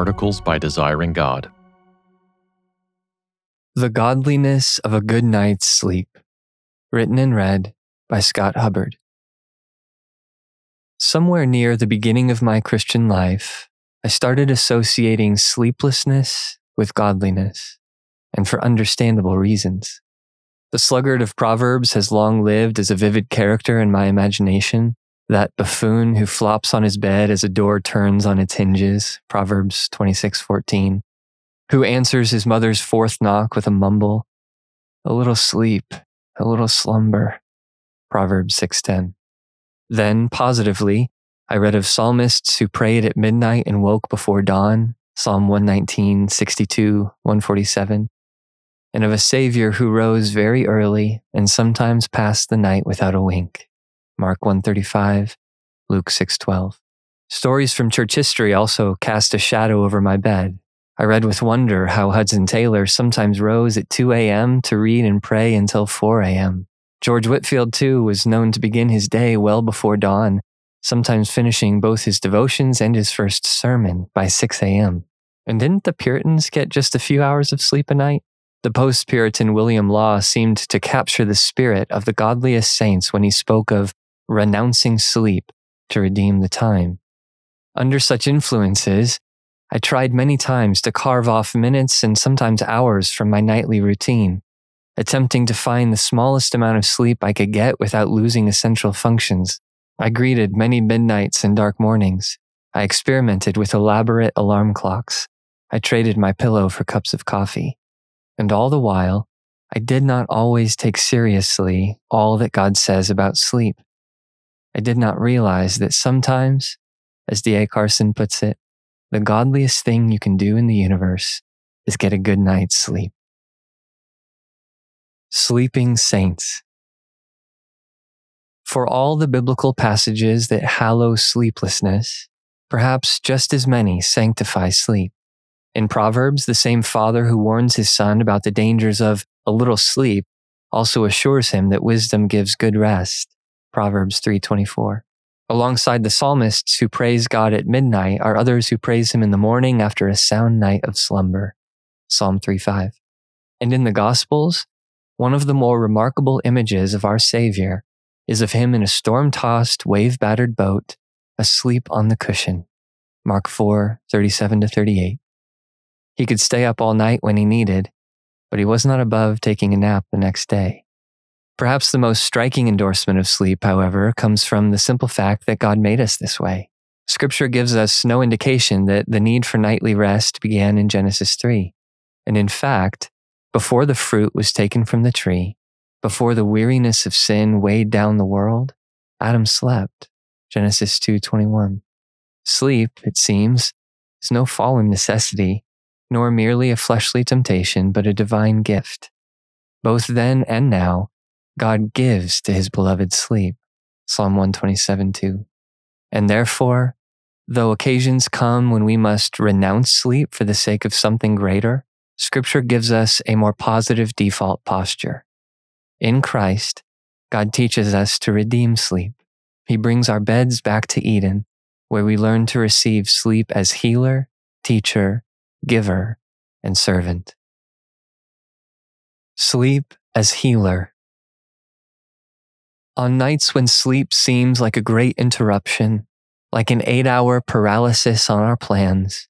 Articles by Desiring God. The Godliness of a Good Night's Sleep. Written and read by Scott Hubbard. Somewhere near the beginning of my Christian life, I started associating sleeplessness with godliness, and for understandable reasons. The sluggard of Proverbs has long lived as a vivid character in my imagination, that buffoon who flops on his bed as a door turns on its hinges, Proverbs 26:14, who answers his mother's fourth knock with a mumble, a little sleep, a little slumber, Proverbs 6:10. Then, positively, I read of psalmists who prayed at midnight and woke before dawn, Psalm 119, 62, 147, and of a Savior who rose very early and sometimes passed the night without a wink, Mark 135, Luke 6:12. Stories from church history also cast a shadow over my bed. I read with wonder how Hudson Taylor sometimes rose at 2 a.m. to read and pray until 4 a.m. George Whitefield, too, was known to begin his day well before dawn, sometimes finishing both his devotions and his first sermon by 6 a.m. And didn't the Puritans get just a few hours of sleep a night? The post Puritan William Law seemed to capture the spirit of the godliest saints when he spoke of renouncing sleep to redeem the time. Under such influences, I tried many times to carve off minutes and sometimes hours from my nightly routine, attempting to find the smallest amount of sleep I could get without losing essential functions. I greeted many midnights and dark mornings. I experimented with elaborate alarm clocks. I traded my pillow for cups of coffee. And all the while, I did not always take seriously all that God says about sleep. I did not realize that sometimes, as D.A. Carson puts it, the godliest thing you can do in the universe is get a good night's sleep. Sleeping Saints. For all the biblical passages that hallow sleeplessness, perhaps just as many sanctify sleep. In Proverbs, the same father who warns his son about the dangers of a little sleep also assures him that wisdom gives good rest. Proverbs 3:24. Alongside the psalmists who praise God at midnight are others who praise him in the morning after a sound night of slumber. Psalm 3:5. And in the Gospels, one of the more remarkable images of our Savior is of him in a storm-tossed, wave-battered boat, asleep on the cushion. Mark 4:37 to 38. He could stay up all night when he needed, but he was not above taking a nap the next day. Perhaps the most striking endorsement of sleep, however, comes from the simple fact that God made us this way. Scripture gives us no indication that the need for nightly rest began in Genesis 3. And in fact, before the fruit was taken from the tree, before the weariness of sin weighed down the world, Adam slept. Genesis 2:21. Sleep, it seems, is no fallen necessity, nor merely a fleshly temptation, but a divine gift. Both then and now, God gives to his beloved sleep. Psalm 127 2. And therefore, though occasions come when we must renounce sleep for the sake of something greater, Scripture gives us a more positive default posture. In Christ, God teaches us to redeem sleep. He brings our beds back to Eden, where we learn to receive sleep as healer, teacher, giver, and servant. Sleep as healer. On nights when sleep seems like a great interruption, like an eight hour paralysis on our plans,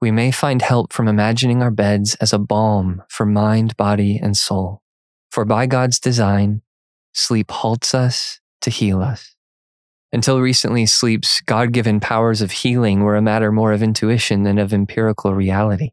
we may find help from imagining our beds as a balm for mind, body, and soul. For by God's design, sleep halts us to heal us. Until recently, sleep's God given powers of healing were a matter more of intuition than of empirical reality.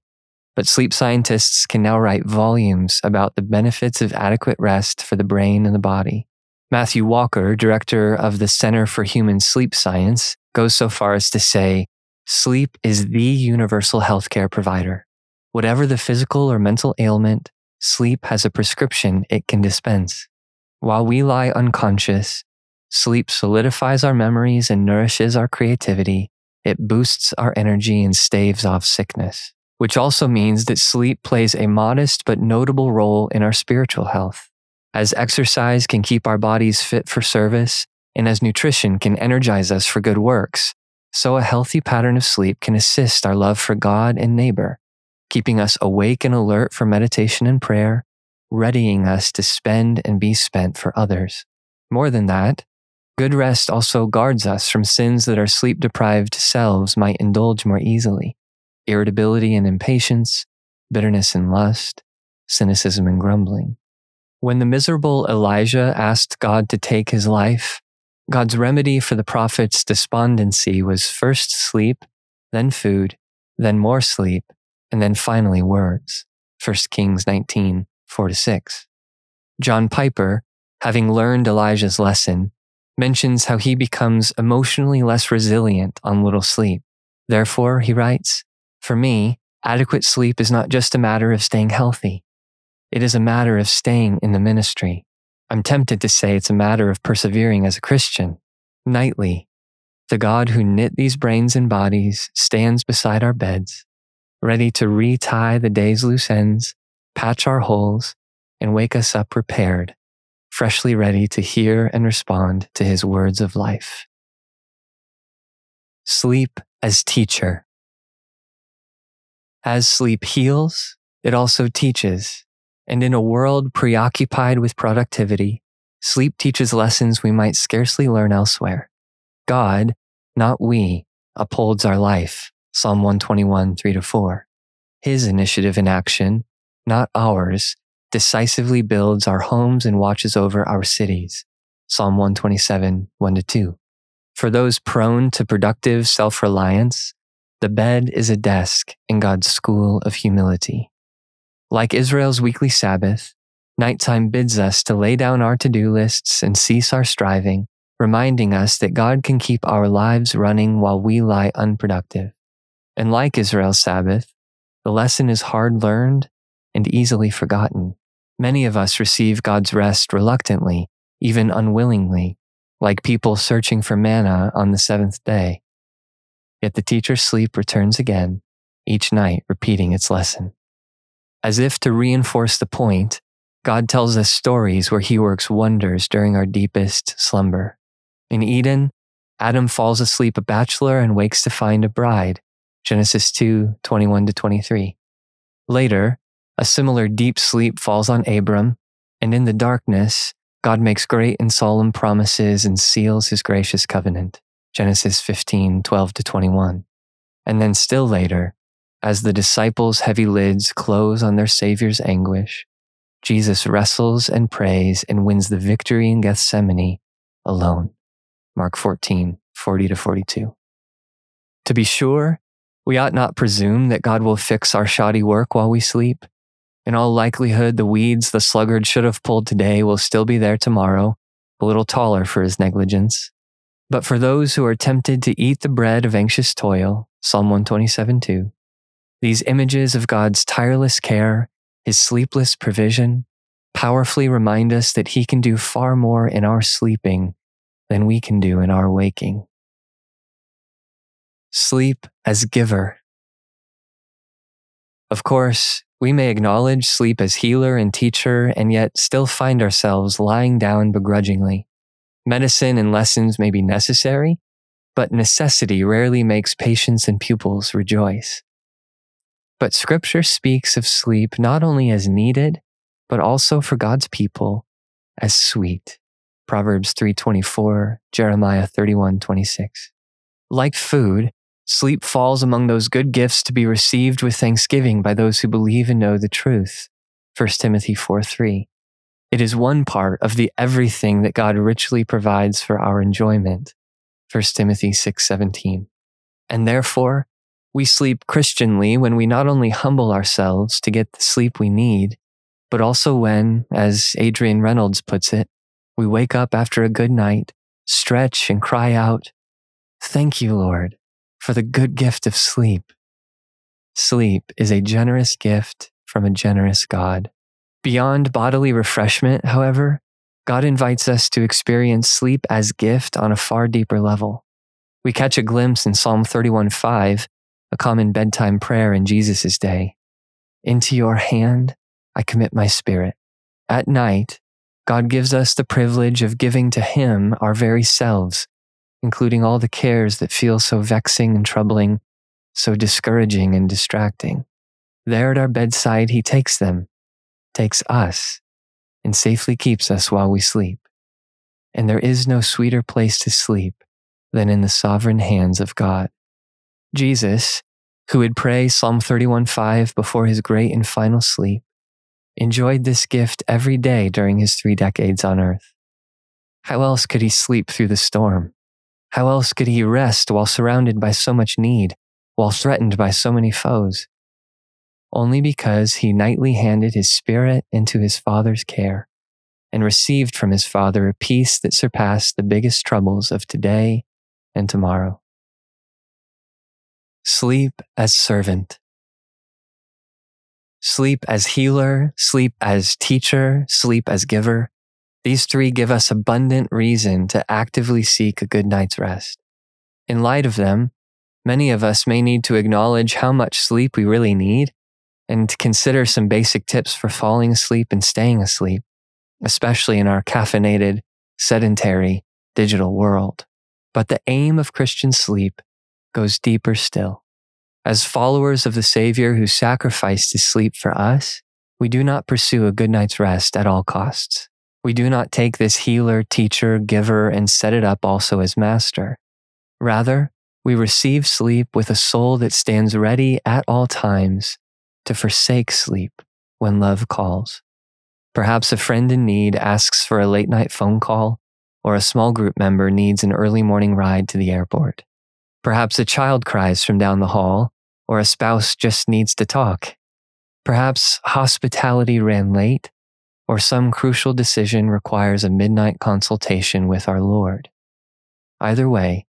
But sleep scientists can now write volumes about the benefits of adequate rest for the brain and the body. Matthew Walker, director of the Center for Human Sleep Science, goes so far as to say sleep is the universal healthcare provider. Whatever the physical or mental ailment, sleep has a prescription it can dispense. While we lie unconscious, sleep solidifies our memories and nourishes our creativity. It boosts our energy and staves off sickness, which also means that sleep plays a modest but notable role in our spiritual health. As exercise can keep our bodies fit for service, and as nutrition can energize us for good works, so a healthy pattern of sleep can assist our love for God and neighbor, keeping us awake and alert for meditation and prayer, readying us to spend and be spent for others. More than that, good rest also guards us from sins that our sleep deprived selves might indulge more easily irritability and impatience, bitterness and lust, cynicism and grumbling. When the miserable Elijah asked God to take his life, God's remedy for the prophet's despondency was first sleep, then food, then more sleep, and then finally words. 1 Kings 19, 4 6. John Piper, having learned Elijah's lesson, mentions how he becomes emotionally less resilient on little sleep. Therefore, he writes, For me, adequate sleep is not just a matter of staying healthy. It is a matter of staying in the ministry. I'm tempted to say it's a matter of persevering as a Christian. Nightly, the God who knit these brains and bodies stands beside our beds, ready to retie the day's loose ends, patch our holes, and wake us up prepared freshly ready to hear and respond to his words of life. Sleep as teacher. As sleep heals, it also teaches. And in a world preoccupied with productivity, sleep teaches lessons we might scarcely learn elsewhere. God, not we, upholds our life. Psalm 121, 3 to 4. His initiative in action, not ours, decisively builds our homes and watches over our cities. Psalm 127, 1 to 2. For those prone to productive self reliance, the bed is a desk in God's school of humility. Like Israel's weekly Sabbath, nighttime bids us to lay down our to do lists and cease our striving, reminding us that God can keep our lives running while we lie unproductive. And like Israel's Sabbath, the lesson is hard learned and easily forgotten. Many of us receive God's rest reluctantly, even unwillingly, like people searching for manna on the seventh day. Yet the teacher's sleep returns again, each night repeating its lesson. As if to reinforce the point, God tells us stories where he works wonders during our deepest slumber. In Eden, Adam falls asleep a bachelor and wakes to find a bride. Genesis 2, 21 to 23. Later, a similar deep sleep falls on Abram, and in the darkness, God makes great and solemn promises and seals his gracious covenant. Genesis 15, 12 to 21. And then still later, as the disciples' heavy lids close on their Savior's anguish, Jesus wrestles and prays and wins the victory in Gethsemane alone. Mark 14, 40 to 42. To be sure, we ought not presume that God will fix our shoddy work while we sleep. In all likelihood, the weeds the sluggard should have pulled today will still be there tomorrow, a little taller for his negligence. But for those who are tempted to eat the bread of anxious toil, Psalm 127 2, these images of God's tireless care, his sleepless provision, powerfully remind us that he can do far more in our sleeping than we can do in our waking. Sleep as giver. Of course, we may acknowledge sleep as healer and teacher and yet still find ourselves lying down begrudgingly. Medicine and lessons may be necessary, but necessity rarely makes patients and pupils rejoice. But scripture speaks of sleep not only as needed, but also for God's people as sweet. Proverbs 3:24, Jeremiah 31:26. Like food, Sleep falls among those good gifts to be received with thanksgiving by those who believe and know the truth. 1 Timothy 4 3. It is one part of the everything that God richly provides for our enjoyment. 1 Timothy 6:17. And therefore, we sleep Christianly when we not only humble ourselves to get the sleep we need, but also when, as Adrian Reynolds puts it, we wake up after a good night, stretch and cry out, Thank you, Lord for the good gift of sleep. Sleep is a generous gift from a generous God. Beyond bodily refreshment, however, God invites us to experience sleep as gift on a far deeper level. We catch a glimpse in Psalm 31:5, a common bedtime prayer in Jesus' day. Into your hand I commit my spirit. At night, God gives us the privilege of giving to Him our very selves including all the cares that feel so vexing and troubling, so discouraging and distracting. There at our bedside, He takes them, takes us, and safely keeps us while we sleep. And there is no sweeter place to sleep than in the sovereign hands of God. Jesus, who would pray Psalm 31:5 before his great and final sleep, enjoyed this gift every day during his three decades on earth. How else could he sleep through the storm? How else could he rest while surrounded by so much need, while threatened by so many foes? Only because he nightly handed his spirit into his Father's care and received from his Father a peace that surpassed the biggest troubles of today and tomorrow. Sleep as servant. Sleep as healer, sleep as teacher, sleep as giver. These three give us abundant reason to actively seek a good night's rest. In light of them, many of us may need to acknowledge how much sleep we really need and to consider some basic tips for falling asleep and staying asleep, especially in our caffeinated, sedentary, digital world. But the aim of Christian sleep goes deeper still. As followers of the Savior who sacrificed his sleep for us, we do not pursue a good night's rest at all costs. We do not take this healer, teacher, giver, and set it up also as master. Rather, we receive sleep with a soul that stands ready at all times to forsake sleep when love calls. Perhaps a friend in need asks for a late night phone call, or a small group member needs an early morning ride to the airport. Perhaps a child cries from down the hall, or a spouse just needs to talk. Perhaps hospitality ran late, or some crucial decision requires a midnight consultation with our Lord. Either way,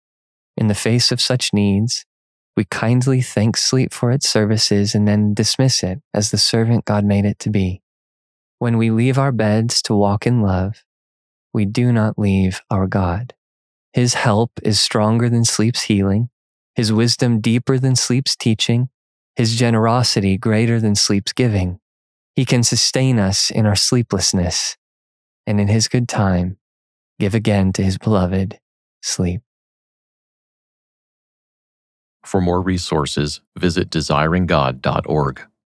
in the face of such needs, we kindly thank sleep for its services and then dismiss it as the servant God made it to be. When we leave our beds to walk in love, we do not leave our God. His help is stronger than sleep's healing, his wisdom deeper than sleep's teaching, his generosity greater than sleep's giving. He can sustain us in our sleeplessness, and in His good time, give again to His beloved sleep. For more resources, visit desiringgod.org.